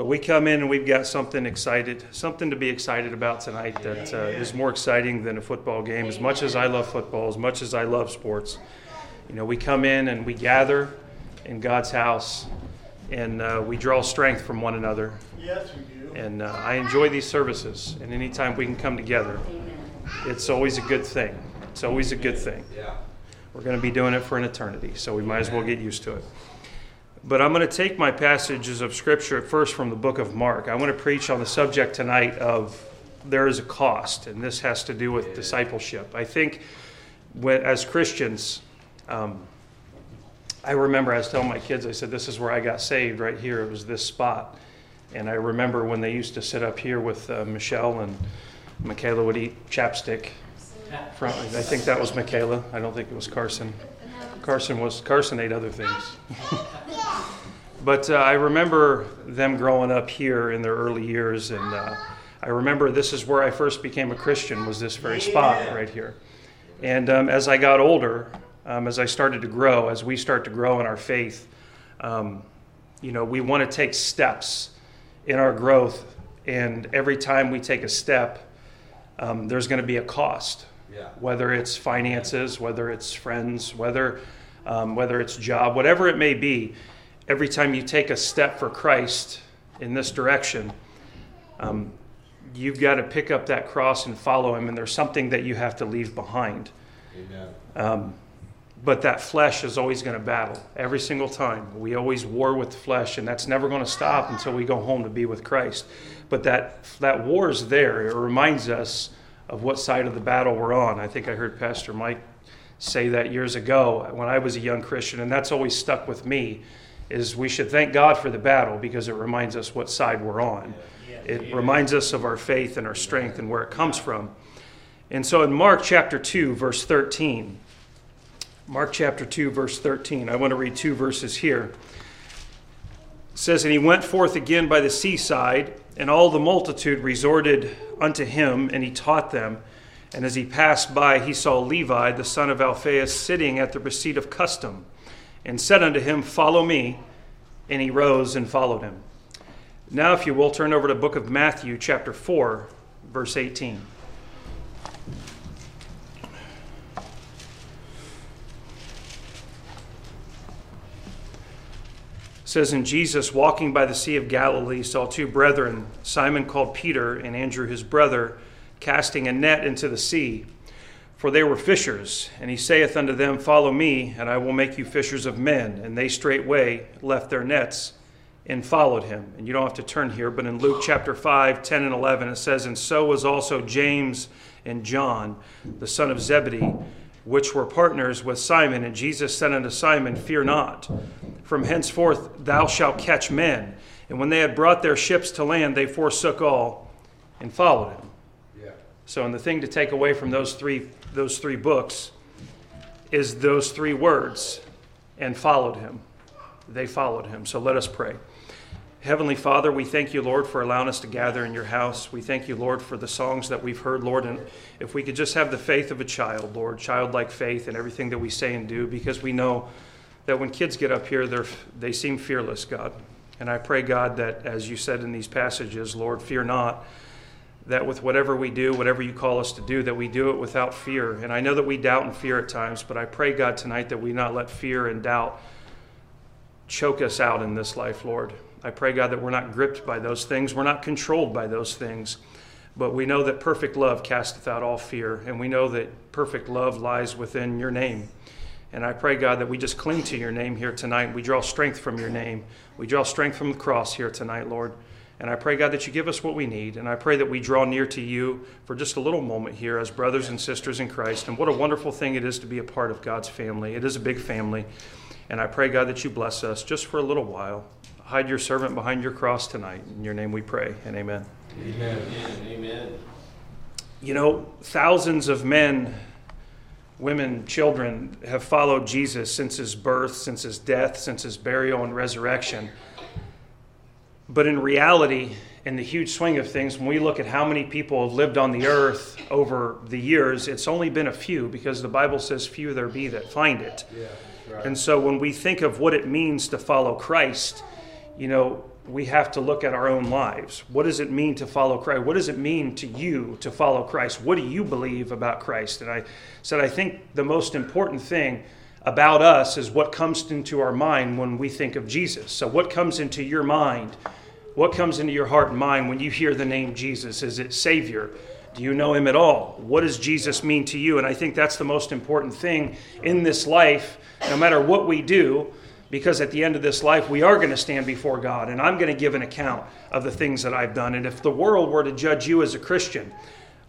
But we come in and we've got something excited, something to be excited about tonight that uh, is more exciting than a football game. As much as I love football, as much as I love sports, you know, we come in and we gather in God's house and uh, we draw strength from one another. Yes, we do. And uh, I enjoy these services. And anytime we can come together, it's always a good thing. It's always a good thing. Yeah. We're going to be doing it for an eternity, so we might as well get used to it. But I'm going to take my passages of Scripture first from the book of Mark. I want to preach on the subject tonight of there is a cost, and this has to do with discipleship. I think when, as Christians, um, I remember I was telling my kids, I said, This is where I got saved, right here. It was this spot. And I remember when they used to sit up here with uh, Michelle and Michaela would eat chapstick. From, I think that was Michaela. I don't think it was Carson. Carson was Carson ate other things. but uh, I remember them growing up here in their early years, and uh, I remember this is where I first became a Christian. Was this very spot right here? And um, as I got older, um, as I started to grow, as we start to grow in our faith, um, you know, we want to take steps in our growth, and every time we take a step, um, there's going to be a cost. Yeah. Whether it's finances, whether it's friends, whether um, whether it's job, whatever it may be, every time you take a step for Christ in this direction, um, you've got to pick up that cross and follow Him, and there's something that you have to leave behind. Amen. Um, but that flesh is always going to battle every single time. We always war with the flesh, and that's never going to stop until we go home to be with Christ. But that that war is there. It reminds us of what side of the battle we're on. I think I heard Pastor Mike say that years ago when I was a young Christian, and that's always stuck with me. Is we should thank God for the battle because it reminds us what side we're on. It reminds us of our faith and our strength and where it comes from. And so in Mark chapter 2, verse 13, Mark chapter 2, verse 13. I want to read two verses here. It says, And he went forth again by the seaside, and all the multitude resorted unto him, and he taught them. And as he passed by, he saw Levi, the son of Alphaeus, sitting at the receipt of custom, and said unto him, Follow me. And he rose and followed him. Now, if you will, turn over to book of Matthew, chapter 4, verse 18. says in Jesus walking by the sea of Galilee saw two brethren Simon called Peter and Andrew his brother casting a net into the sea for they were fishers and he saith unto them follow me and I will make you fishers of men and they straightway left their nets and followed him and you don't have to turn here but in Luke chapter 5 10 and 11 it says and so was also James and John the son of Zebedee which were partners with Simon and Jesus said unto Simon fear not from henceforth thou shalt catch men. And when they had brought their ships to land, they forsook all and followed him. So, and the thing to take away from those three those three books is those three words, and followed him. They followed him. So let us pray. Heavenly Father, we thank you, Lord, for allowing us to gather in your house. We thank you, Lord, for the songs that we've heard, Lord. And if we could just have the faith of a child, Lord, childlike faith in everything that we say and do, because we know that when kids get up here, they they seem fearless, God. And I pray, God, that as you said in these passages, Lord, fear not, that with whatever we do, whatever you call us to do, that we do it without fear. And I know that we doubt and fear at times, but I pray, God, tonight that we not let fear and doubt choke us out in this life, Lord. I pray, God, that we're not gripped by those things, we're not controlled by those things. But we know that perfect love casteth out all fear, and we know that perfect love lies within your name. And I pray, God, that we just cling to your name here tonight. We draw strength from your name. We draw strength from the cross here tonight, Lord. And I pray, God, that you give us what we need. And I pray that we draw near to you for just a little moment here as brothers and sisters in Christ. And what a wonderful thing it is to be a part of God's family. It is a big family. And I pray, God, that you bless us just for a little while. Hide your servant behind your cross tonight. In your name we pray, and amen. Amen. Amen. You know, thousands of men women, children have followed Jesus since his birth, since his death, since his burial and resurrection. But in reality, in the huge swing of things, when we look at how many people have lived on the earth over the years, it's only been a few because the Bible says, Few there be that find it. Yeah, right. And so when we think of what it means to follow Christ, you know, we have to look at our own lives. What does it mean to follow Christ? What does it mean to you to follow Christ? What do you believe about Christ? And I said, I think the most important thing about us is what comes into our mind when we think of Jesus. So, what comes into your mind? What comes into your heart and mind when you hear the name Jesus? Is it Savior? Do you know him at all? What does Jesus mean to you? And I think that's the most important thing in this life, no matter what we do because at the end of this life, we are going to stand before God, and I'm going to give an account of the things that I've done. And if the world were to judge you as a Christian,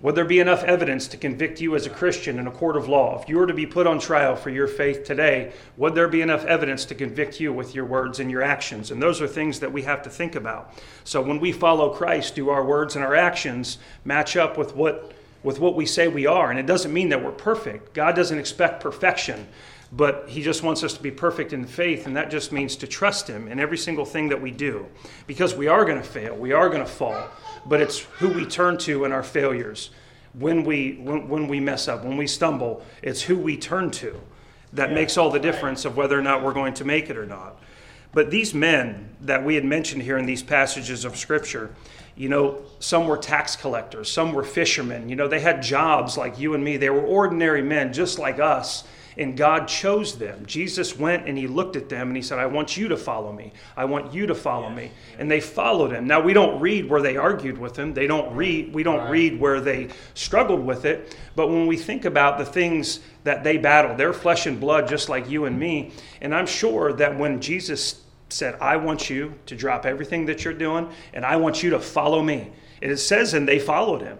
would there be enough evidence to convict you as a Christian in a court of law? If you were to be put on trial for your faith today, would there be enough evidence to convict you with your words and your actions? And those are things that we have to think about. So when we follow Christ, do our words and our actions match up with what with what we say we are? And it doesn't mean that we're perfect. God doesn't expect perfection but he just wants us to be perfect in faith and that just means to trust him in every single thing that we do because we are going to fail we are going to fall but it's who we turn to in our failures. When we when, when we mess up when we stumble it's who we turn to that yeah, makes all the difference of whether or not we're going to make it or not. But these men that we had mentioned here in these passages of scripture you know some were tax collectors some were fishermen. You know they had jobs like you and me. They were ordinary men just like us and God chose them. Jesus went and he looked at them and he said, I want you to follow me. I want you to follow me. And they followed him. Now we don't read where they argued with him. They don't read we don't read where they struggled with it. But when we think about the things that they battled, they're flesh and blood just like you and me. And I'm sure that when Jesus said, I want you to drop everything that you're doing and I want you to follow me. It says, and they followed him.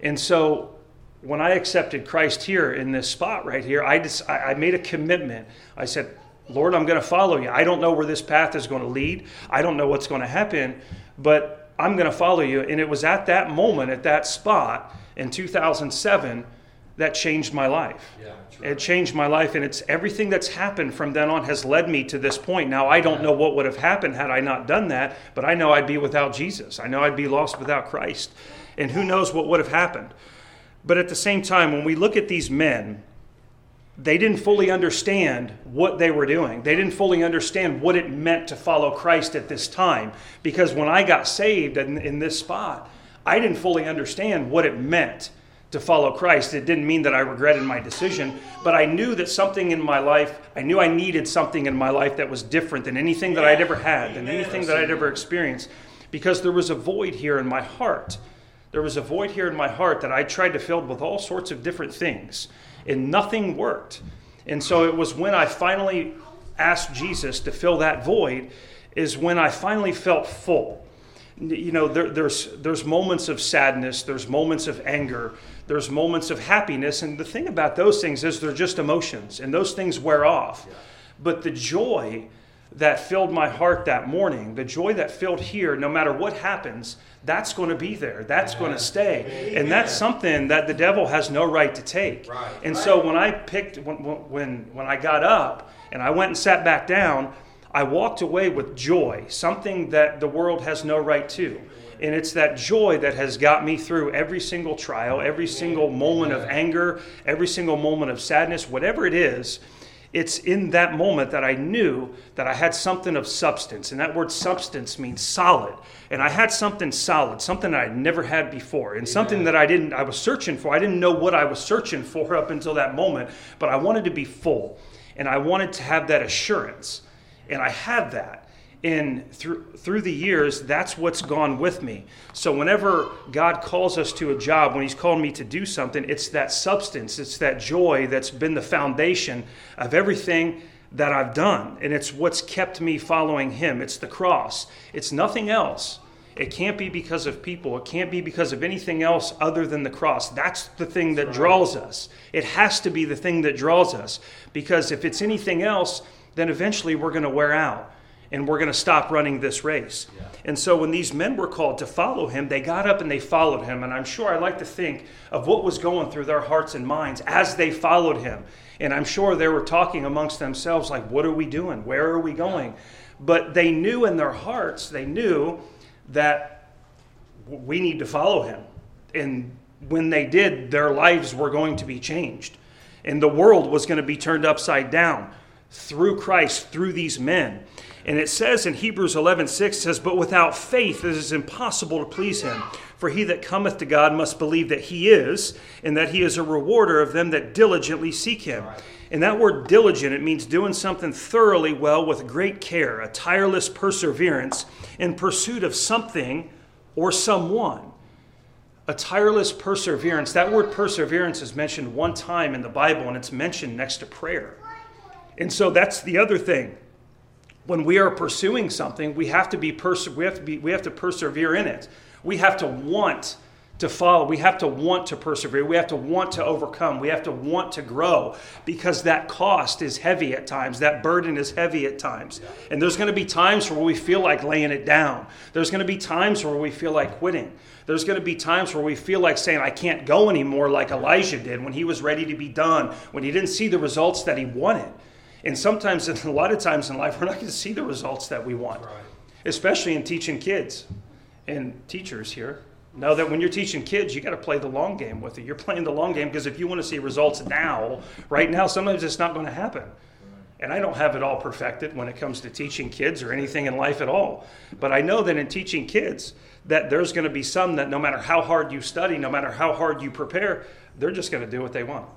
And so when I accepted Christ here in this spot right here, I, just, I made a commitment. I said, Lord, I'm going to follow you. I don't know where this path is going to lead. I don't know what's going to happen, but I'm going to follow you. And it was at that moment, at that spot in 2007, that changed my life. Yeah, right. It changed my life, and it's everything that's happened from then on has led me to this point. Now, I don't know what would have happened had I not done that, but I know I'd be without Jesus. I know I'd be lost without Christ. And who knows what would have happened. But at the same time, when we look at these men, they didn't fully understand what they were doing. They didn't fully understand what it meant to follow Christ at this time. Because when I got saved in, in this spot, I didn't fully understand what it meant to follow Christ. It didn't mean that I regretted my decision, but I knew that something in my life, I knew I needed something in my life that was different than anything that I'd ever had, than anything that I'd ever experienced, because there was a void here in my heart there was a void here in my heart that I tried to fill with all sorts of different things, and nothing worked. And so it was when I finally asked Jesus to fill that void, is when I finally felt full. You know, there, there's, there's moments of sadness, there's moments of anger, there's moments of happiness. And the thing about those things is they're just emotions, and those things wear off. But the joy that filled my heart that morning, the joy that filled here, no matter what happens, that's going to be there. That's going to stay. And that's something that the devil has no right to take. Right. And so when I picked, when, when, when I got up and I went and sat back down, I walked away with joy, something that the world has no right to. And it's that joy that has got me through every single trial, every single moment of anger, every single moment of sadness, whatever it is it's in that moment that I knew that I had something of substance. And that word substance means solid. And I had something solid, something that I'd never had before, and something that I didn't, I was searching for. I didn't know what I was searching for up until that moment, but I wanted to be full. And I wanted to have that assurance. And I had that in through through the years that's what's gone with me. So whenever god calls us to a job when he's called me to do something it's that substance it's that joy that's been the foundation of everything that i've done. And it's what's kept me following him. It's the cross. It's nothing else. It can't be because of people. It can't be because of anything else other than the cross. That's the thing that draws us. It has to be the thing that draws us. Because if it's anything else then eventually we're going to wear out and we're going to stop running this race. Yeah. And so when these men were called to follow him, they got up and they followed him. And I'm sure I like to think of what was going through their hearts and minds as they followed him. And I'm sure they were talking amongst themselves, like, what are we doing? Where are we going? Yeah. But they knew in their hearts, they knew that we need to follow him. And when they did, their lives were going to be changed. And the world was going to be turned upside down through Christ, through these men. And it says in Hebrews 11 6 says, But without faith it is impossible to please him. For he that cometh to God must believe that he is, and that he is a rewarder of them that diligently seek him. And that word diligent, it means doing something thoroughly well with great care, a tireless perseverance in pursuit of something or someone. A tireless perseverance. That word perseverance is mentioned one time in the Bible, and it's mentioned next to prayer. And so that's the other thing when we are pursuing something, we have to be, perse- we have to be we have to persevere in it. We have to want to follow. We have to want to persevere. We have to want to overcome. We have to want to grow because that cost is heavy at times. That burden is heavy at times. And there's going to be times where we feel like laying it down. There's going to be times where we feel like quitting. There's going to be times where we feel like saying, I can't go anymore, like Elijah did when he was ready to be done, when he didn't see the results that he wanted. And sometimes, a lot of times in life, we're not going to see the results that we want, right. especially in teaching kids and teachers here. Know that when you're teaching kids, you got to play the long game with it. You're playing the long game because if you want to see results now, right now, sometimes it's not going to happen. And I don't have it all perfected when it comes to teaching kids or anything in life at all. But I know that in teaching kids, that there's going to be some that no matter how hard you study, no matter how hard you prepare, they're just going to do what they want.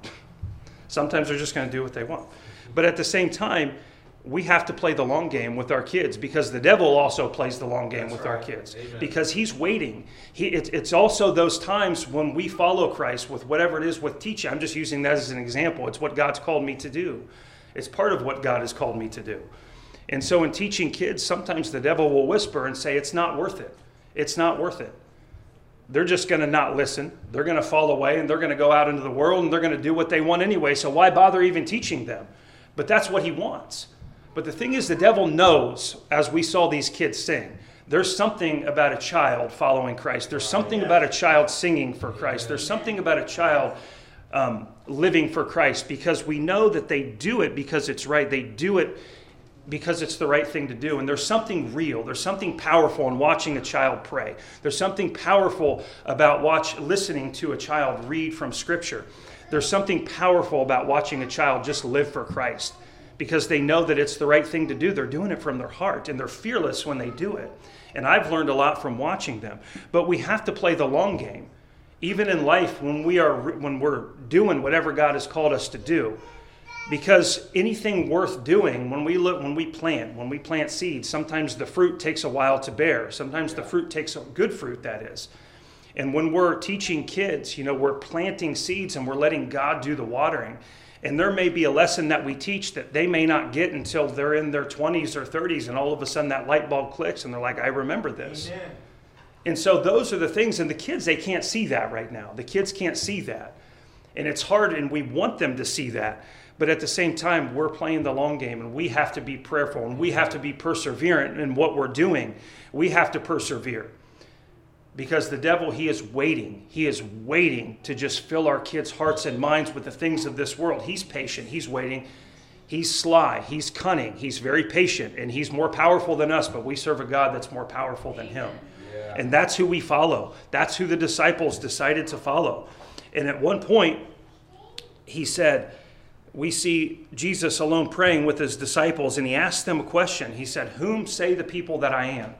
Sometimes they're just going to do what they want. But at the same time, we have to play the long game with our kids because the devil also plays the long game That's with right. our kids Amen. because he's waiting. He, it, it's also those times when we follow Christ with whatever it is with teaching. I'm just using that as an example. It's what God's called me to do, it's part of what God has called me to do. And so, in teaching kids, sometimes the devil will whisper and say, It's not worth it. It's not worth it. They're just going to not listen. They're going to fall away and they're going to go out into the world and they're going to do what they want anyway. So, why bother even teaching them? But that's what he wants. But the thing is, the devil knows, as we saw these kids sing, there's something about a child following Christ. There's something about a child singing for Christ. There's something about a child um, living for Christ because we know that they do it because it's right. They do it because it's the right thing to do. And there's something real, there's something powerful in watching a child pray. There's something powerful about watch listening to a child read from scripture. There's something powerful about watching a child just live for Christ because they know that it's the right thing to do. They're doing it from their heart and they're fearless when they do it. And I've learned a lot from watching them. But we have to play the long game. Even in life when we are when we're doing whatever God has called us to do. Because anything worth doing when we look when we plant, when we plant seeds, sometimes the fruit takes a while to bear. Sometimes the fruit takes a good fruit that is. And when we're teaching kids, you know, we're planting seeds and we're letting God do the watering. And there may be a lesson that we teach that they may not get until they're in their 20s or 30s, and all of a sudden that light bulb clicks and they're like, I remember this. Amen. And so those are the things, and the kids, they can't see that right now. The kids can't see that. And it's hard, and we want them to see that. But at the same time, we're playing the long game, and we have to be prayerful, and we have to be perseverant in what we're doing. We have to persevere because the devil he is waiting. He is waiting to just fill our kids hearts and minds with the things of this world. He's patient. He's waiting. He's sly. He's cunning. He's very patient and he's more powerful than us but we serve a god that's more powerful than him. Yeah. and that's who we follow. That's who the disciples decided to follow. And at one point he said we see jesus alone praying with his disciples and he asked them a question. He said whom say the people that i am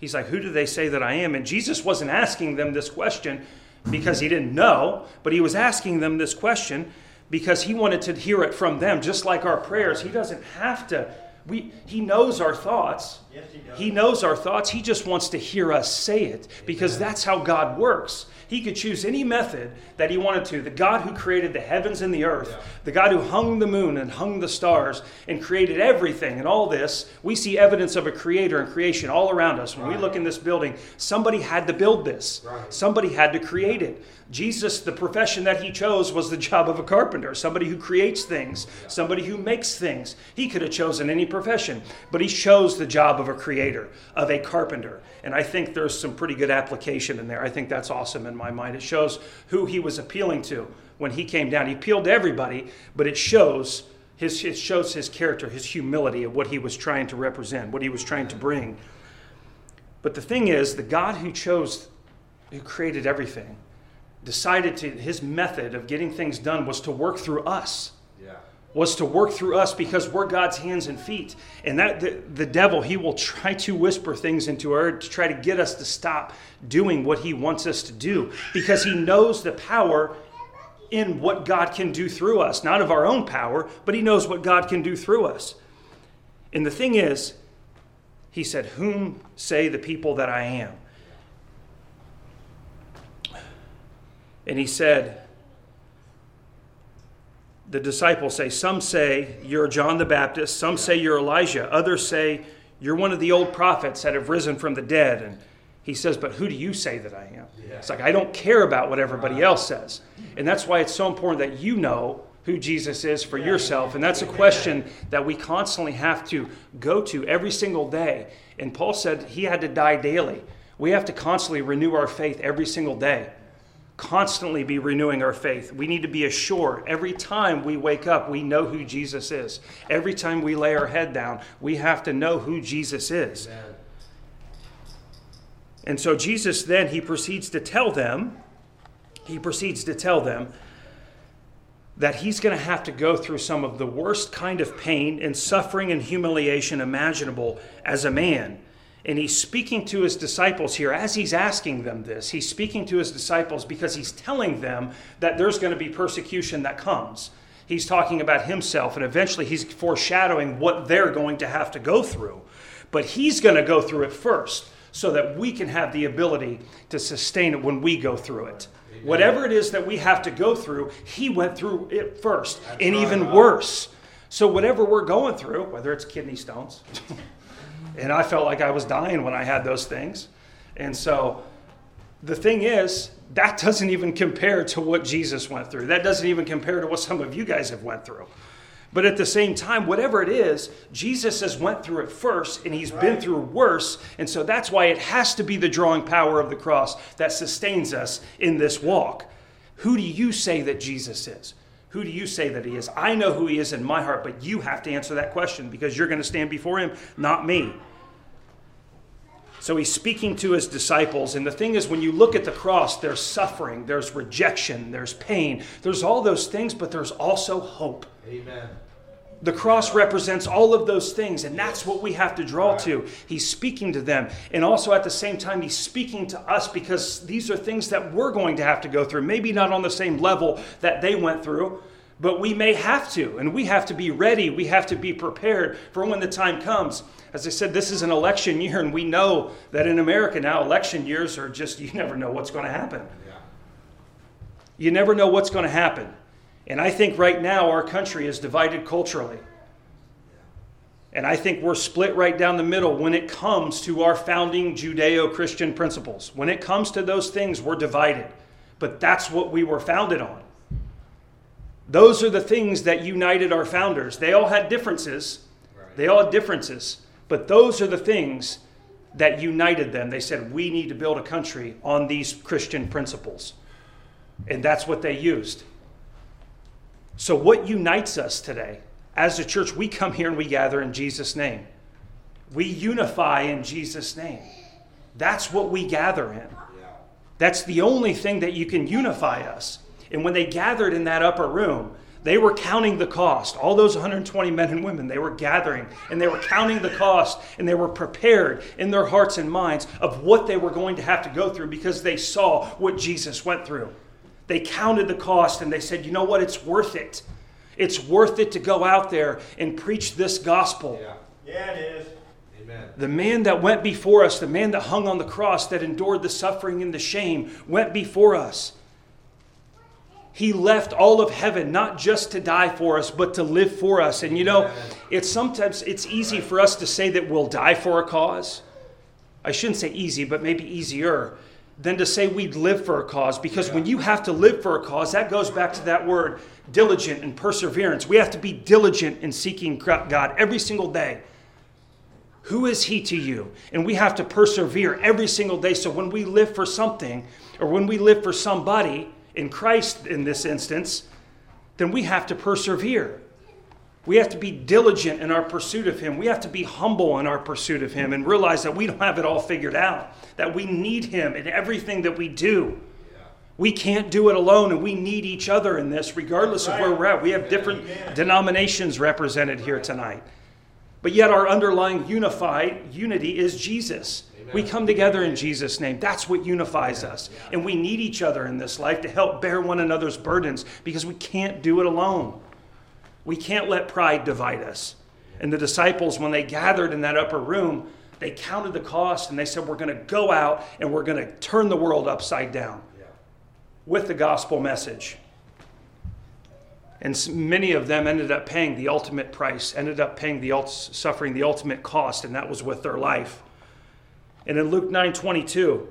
He's like, Who do they say that I am? And Jesus wasn't asking them this question because he didn't know, but he was asking them this question because he wanted to hear it from them, just like our prayers. He doesn't have to. We, he knows our thoughts. Yes, he, he knows our thoughts. He just wants to hear us say it because that's how God works. He could choose any method that he wanted to. The God who created the heavens and the earth, yeah. the God who hung the moon and hung the stars and created everything and all this, we see evidence of a creator and creation all around us. When right. we look in this building, somebody had to build this, right. somebody had to create it. Jesus, the profession that he chose was the job of a carpenter, somebody who creates things, somebody who makes things. He could have chosen any profession, but he chose the job of a creator, of a carpenter. And I think there's some pretty good application in there. I think that's awesome in my mind. It shows who he was appealing to when he came down. He appealed to everybody, but it shows his, it shows his character, his humility of what he was trying to represent, what he was trying to bring. But the thing is, the God who chose, who created everything, decided to his method of getting things done was to work through us. Yeah. Was to work through us because we're God's hands and feet. And that the, the devil, he will try to whisper things into our to try to get us to stop doing what he wants us to do because he knows the power in what God can do through us, not of our own power, but he knows what God can do through us. And the thing is, he said, Whom say the people that I am? And he said, the disciples say, Some say you're John the Baptist, some say you're Elijah, others say you're one of the old prophets that have risen from the dead. And he says, But who do you say that I am? Yeah. It's like, I don't care about what everybody else says. And that's why it's so important that you know who Jesus is for yourself. And that's a question that we constantly have to go to every single day. And Paul said he had to die daily. We have to constantly renew our faith every single day constantly be renewing our faith. We need to be assured every time we wake up, we know who Jesus is. Every time we lay our head down, we have to know who Jesus is. Amen. And so Jesus then he proceeds to tell them, he proceeds to tell them that he's going to have to go through some of the worst kind of pain and suffering and humiliation imaginable as a man and he's speaking to his disciples here as he's asking them this. He's speaking to his disciples because he's telling them that there's going to be persecution that comes. He's talking about himself, and eventually he's foreshadowing what they're going to have to go through. But he's going to go through it first so that we can have the ability to sustain it when we go through it. Amen. Whatever it is that we have to go through, he went through it first, That's and right. even worse. So, whatever we're going through, whether it's kidney stones, And I felt like I was dying when I had those things. And so the thing is, that doesn't even compare to what Jesus went through. That doesn't even compare to what some of you guys have went through. But at the same time, whatever it is, Jesus has went through it first and he's right. been through worse. And so that's why it has to be the drawing power of the cross that sustains us in this walk. Who do you say that Jesus is? Who do you say that he is? I know who he is in my heart, but you have to answer that question because you're going to stand before him, not me. So he's speaking to his disciples. And the thing is, when you look at the cross, there's suffering, there's rejection, there's pain, there's all those things, but there's also hope. Amen. The cross represents all of those things, and that's what we have to draw to. He's speaking to them. And also at the same time, he's speaking to us because these are things that we're going to have to go through. Maybe not on the same level that they went through, but we may have to. And we have to be ready. We have to be prepared for when the time comes. As I said, this is an election year, and we know that in America now, election years are just, you never know what's going to happen. You never know what's going to happen. And I think right now our country is divided culturally. And I think we're split right down the middle when it comes to our founding Judeo Christian principles. When it comes to those things, we're divided. But that's what we were founded on. Those are the things that united our founders. They all had differences. They all had differences. But those are the things that united them. They said, we need to build a country on these Christian principles. And that's what they used. So, what unites us today? As a church, we come here and we gather in Jesus' name. We unify in Jesus' name. That's what we gather in. That's the only thing that you can unify us. And when they gathered in that upper room, they were counting the cost. All those 120 men and women, they were gathering and they were counting the cost and they were prepared in their hearts and minds of what they were going to have to go through because they saw what Jesus went through. They counted the cost and they said, you know what? It's worth it. It's worth it to go out there and preach this gospel. Yeah, yeah it is. Amen. The man that went before us, the man that hung on the cross, that endured the suffering and the shame, went before us. He left all of heaven not just to die for us, but to live for us. And you know, it's sometimes it's easy for us to say that we'll die for a cause. I shouldn't say easy, but maybe easier than to say we'd live for a cause. Because yeah. when you have to live for a cause, that goes back to that word diligent and perseverance. We have to be diligent in seeking God every single day. Who is He to you? And we have to persevere every single day. So when we live for something, or when we live for somebody, in Christ in this instance, then we have to persevere. We have to be diligent in our pursuit of Him. We have to be humble in our pursuit of Him and realize that we don't have it all figured out, that we need Him in everything that we do. We can't do it alone, and we need each other in this, regardless of where we're at. We have different denominations represented here tonight. But yet, our underlying unified unity is Jesus. We come together in Jesus' name. That's what unifies us. And we need each other in this life to help bear one another's burdens because we can't do it alone. We can't let pride divide us. And the disciples, when they gathered in that upper room, they counted the cost and they said, We're going to go out and we're going to turn the world upside down with the gospel message. And many of them ended up paying the ultimate price, ended up paying the suffering the ultimate cost, and that was with their life. And in Luke 9 22,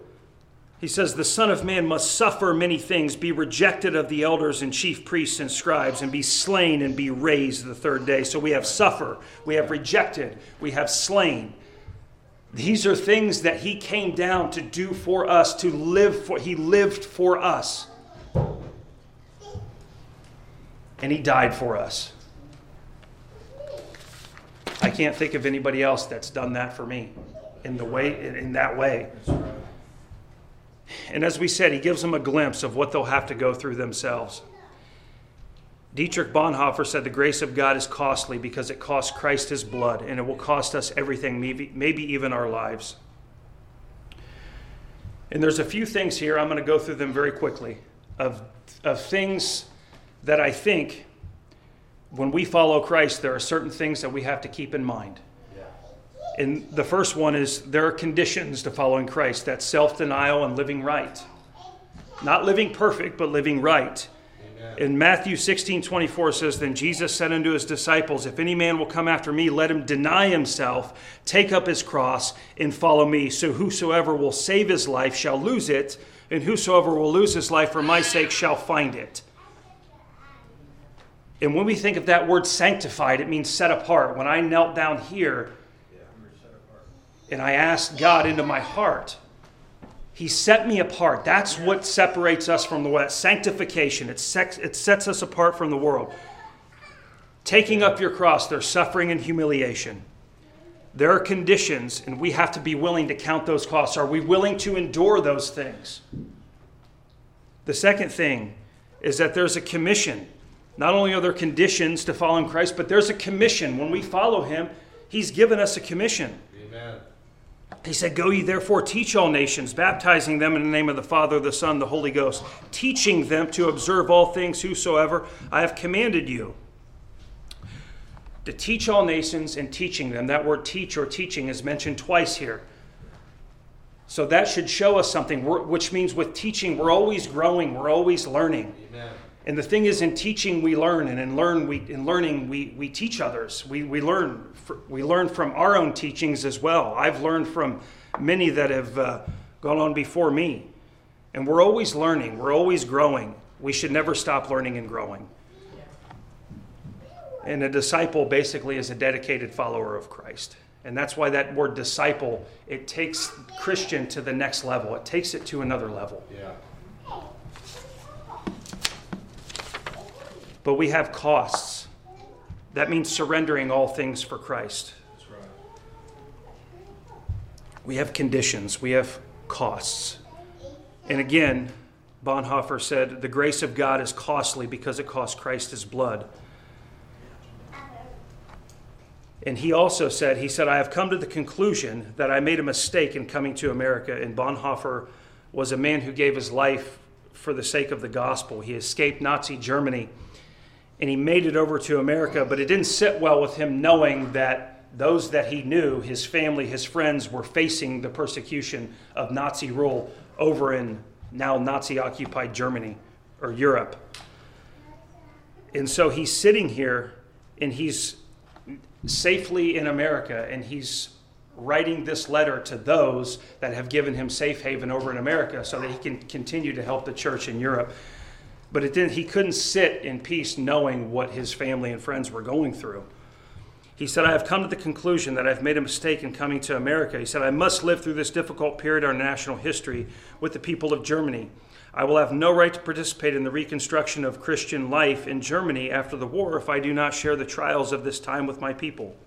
he says, The Son of Man must suffer many things, be rejected of the elders and chief priests and scribes, and be slain and be raised the third day. So we have suffer, we have rejected, we have slain. These are things that he came down to do for us, to live for. He lived for us. And he died for us. I can't think of anybody else that's done that for me in the way in that way. And as we said, he gives them a glimpse of what they'll have to go through themselves. Dietrich Bonhoeffer said the grace of God is costly because it costs Christ his blood, and it will cost us everything, maybe, maybe even our lives. And there's a few things here, I'm going to go through them very quickly, of, of things that I think when we follow Christ, there are certain things that we have to keep in mind. And the first one is there are conditions to following Christ that's self denial and living right. Not living perfect, but living right. In Matthew 16 24 says, Then Jesus said unto his disciples, If any man will come after me, let him deny himself, take up his cross, and follow me. So whosoever will save his life shall lose it, and whosoever will lose his life for my sake shall find it. And when we think of that word sanctified, it means set apart. When I knelt down here and I asked God into my heart, he set me apart. That's what separates us from the world. Sanctification. It, sex, it sets us apart from the world. Taking up your cross, there's suffering and humiliation. There are conditions, and we have to be willing to count those costs. Are we willing to endure those things? The second thing is that there's a commission. Not only are there conditions to following Christ, but there's a commission. When we follow Him, He's given us a commission. He said, Go ye therefore, teach all nations, baptizing them in the name of the Father, the Son, the Holy Ghost, teaching them to observe all things whosoever I have commanded you. To teach all nations and teaching them. That word teach or teaching is mentioned twice here. So that should show us something, which means with teaching, we're always growing, we're always learning. Amen. And the thing is, in teaching, we learn, and in, learn, we, in learning, we, we teach others. We, we, learn, we learn from our own teachings as well. I've learned from many that have uh, gone on before me. And we're always learning, we're always growing. We should never stop learning and growing. And a disciple basically is a dedicated follower of Christ. And that's why that word disciple, it takes Christian to the next level. It takes it to another level. Yeah. But we have costs. That means surrendering all things for Christ. We have conditions, we have costs. And again, Bonhoeffer said, The grace of God is costly because it cost Christ his blood. And he also said, He said, I have come to the conclusion that I made a mistake in coming to America. And Bonhoeffer was a man who gave his life for the sake of the gospel. He escaped Nazi Germany and he made it over to America, but it didn't sit well with him knowing that those that he knew, his family, his friends, were facing the persecution of Nazi rule over in now Nazi occupied Germany or Europe. And so he's sitting here and he's safely in America and he's writing this letter to those that have given him safe haven over in America so that he can continue to help the church in Europe. But it didn't, he couldn't sit in peace knowing what his family and friends were going through. He said, I have come to the conclusion that I've made a mistake in coming to America. He said, I must live through this difficult period in our national history with the people of Germany. I will have no right to participate in the reconstruction of Christian life in Germany after the war if I do not share the trials of this time with my people.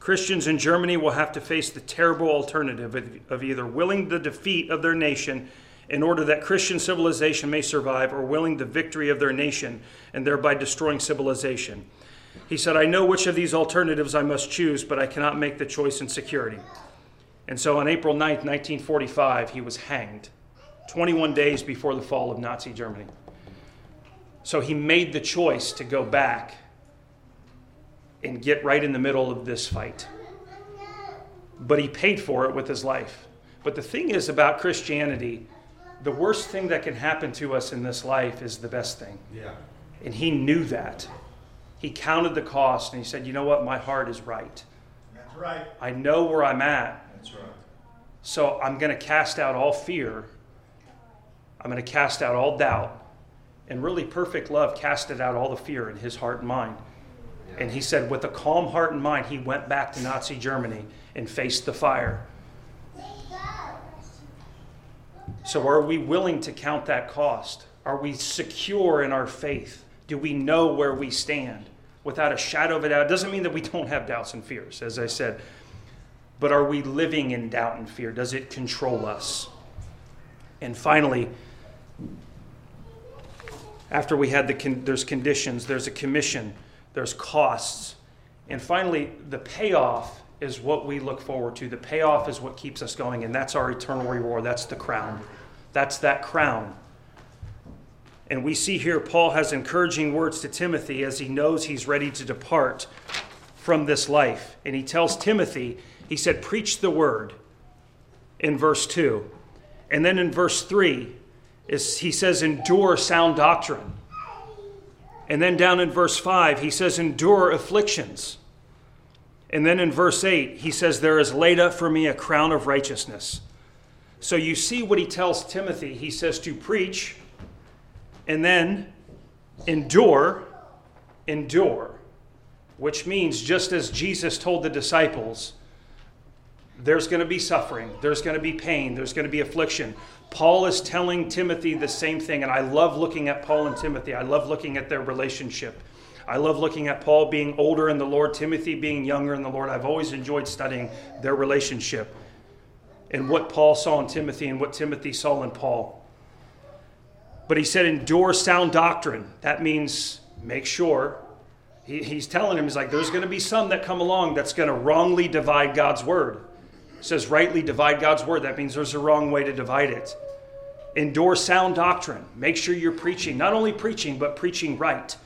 Christians in Germany will have to face the terrible alternative of either willing the defeat of their nation in order that Christian civilization may survive, or willing the victory of their nation and thereby destroying civilization. He said, I know which of these alternatives I must choose, but I cannot make the choice in security. And so on April 9, 1945, he was hanged, 21 days before the fall of Nazi Germany. So he made the choice to go back and get right in the middle of this fight. But he paid for it with his life. But the thing is about Christianity, the worst thing that can happen to us in this life is the best thing. Yeah. And he knew that. He counted the cost and he said, You know what? My heart is right. That's right. I know where I'm at. That's right. So I'm going to cast out all fear. I'm going to cast out all doubt. And really, perfect love casted out all the fear in his heart and mind. And he said, with a calm heart and mind, he went back to Nazi Germany and faced the fire. So, are we willing to count that cost? Are we secure in our faith? Do we know where we stand without a shadow of a doubt? It doesn't mean that we don't have doubts and fears, as I said, but are we living in doubt and fear? Does it control us? And finally, after we had the con- there's conditions, there's a commission, there's costs, and finally the payoff is what we look forward to. The payoff is what keeps us going, and that's our eternal reward. That's the crown. That's that crown. And we see here Paul has encouraging words to Timothy as he knows he's ready to depart from this life. And he tells Timothy, he said, Preach the word in verse 2. And then in verse 3, is, he says, Endure sound doctrine. And then down in verse 5, he says, Endure afflictions. And then in verse 8, he says, There is laid up for me a crown of righteousness. So you see what he tells Timothy. He says to preach and then endure, endure, which means just as Jesus told the disciples, there's going to be suffering, there's going to be pain, there's going to be affliction. Paul is telling Timothy the same thing, and I love looking at Paul and Timothy. I love looking at their relationship. I love looking at Paul being older in the Lord, Timothy being younger in the Lord. I've always enjoyed studying their relationship and what Paul saw in Timothy and what Timothy saw in Paul. But he said, endure sound doctrine. That means make sure. He, he's telling him, he's like, there's going to be some that come along that's going to wrongly divide God's word. Says rightly divide God's word. That means there's a wrong way to divide it. Endure sound doctrine. Make sure you're preaching, not only preaching, but preaching right.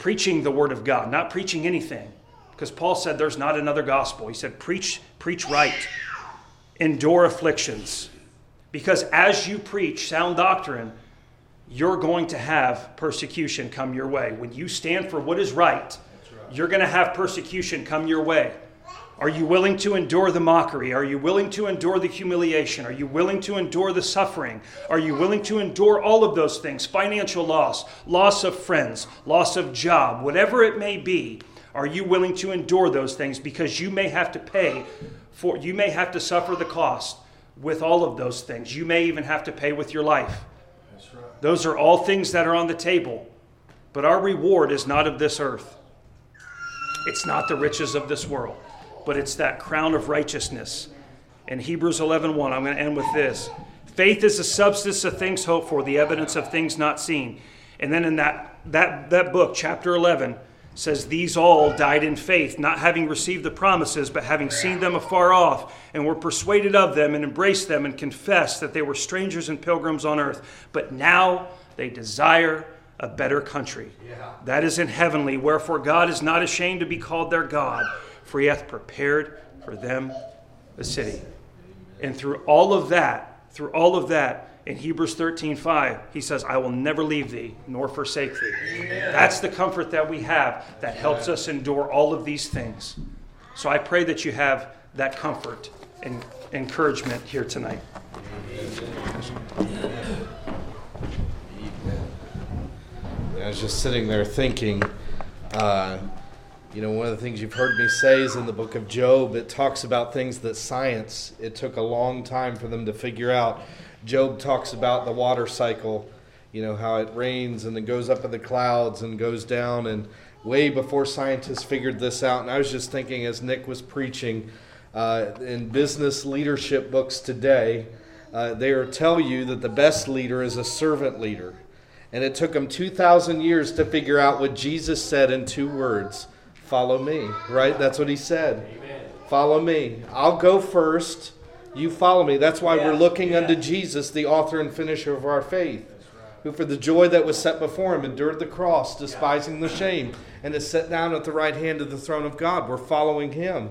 Preaching the word of God, not preaching anything. Because Paul said there's not another gospel. He said, preach, preach right. Endure afflictions. Because as you preach sound doctrine, you're going to have persecution come your way. When you stand for what is right, right. you're going to have persecution come your way. Are you willing to endure the mockery? Are you willing to endure the humiliation? Are you willing to endure the suffering? Are you willing to endure all of those things? Financial loss, loss of friends, loss of job, whatever it may be. Are you willing to endure those things because you may have to pay for you may have to suffer the cost with all of those things. You may even have to pay with your life. Right. Those are all things that are on the table. But our reward is not of this earth. It's not the riches of this world but it's that crown of righteousness. In Hebrews 11:1, 1, I'm going to end with this. Faith is the substance of things hoped for, the evidence of things not seen. And then in that, that, that book, chapter 11, says, These all died in faith, not having received the promises, but having seen them afar off, and were persuaded of them, and embraced them, and confessed that they were strangers and pilgrims on earth. But now they desire a better country. Yeah. That is in heavenly, wherefore God is not ashamed to be called their God for he hath prepared for them a city. And through all of that, through all of that, in Hebrews 13, 5, he says, I will never leave thee nor forsake thee. Amen. That's the comfort that we have that helps us endure all of these things. So I pray that you have that comfort and encouragement here tonight. I was just sitting there thinking, uh, you know, one of the things you've heard me say is in the book of Job, it talks about things that science, it took a long time for them to figure out. Job talks about the water cycle, you know, how it rains and then goes up in the clouds and goes down, and way before scientists figured this out. And I was just thinking as Nick was preaching, uh, in business leadership books today, uh, they tell you that the best leader is a servant leader. And it took them 2,000 years to figure out what Jesus said in two words follow me, right? That's what he said. Amen. Follow me. I'll go first. You follow me. That's why we're looking yeah. unto Jesus, the author and finisher of our faith, right. who for the joy that was set before him endured the cross, despising the shame, and is set down at the right hand of the throne of God. We're following him.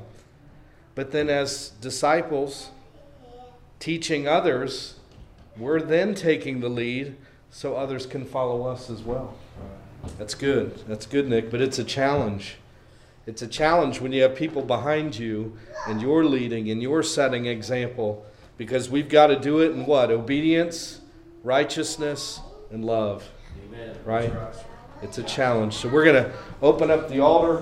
But then, as disciples, teaching others, we're then taking the lead so others can follow us as well. That's good. That's good, Nick, but it's a challenge. It's a challenge when you have people behind you and you're leading and you're setting example because we've got to do it in what? Obedience, righteousness, and love. Amen. Right? It's a challenge. So we're going to open up the altar.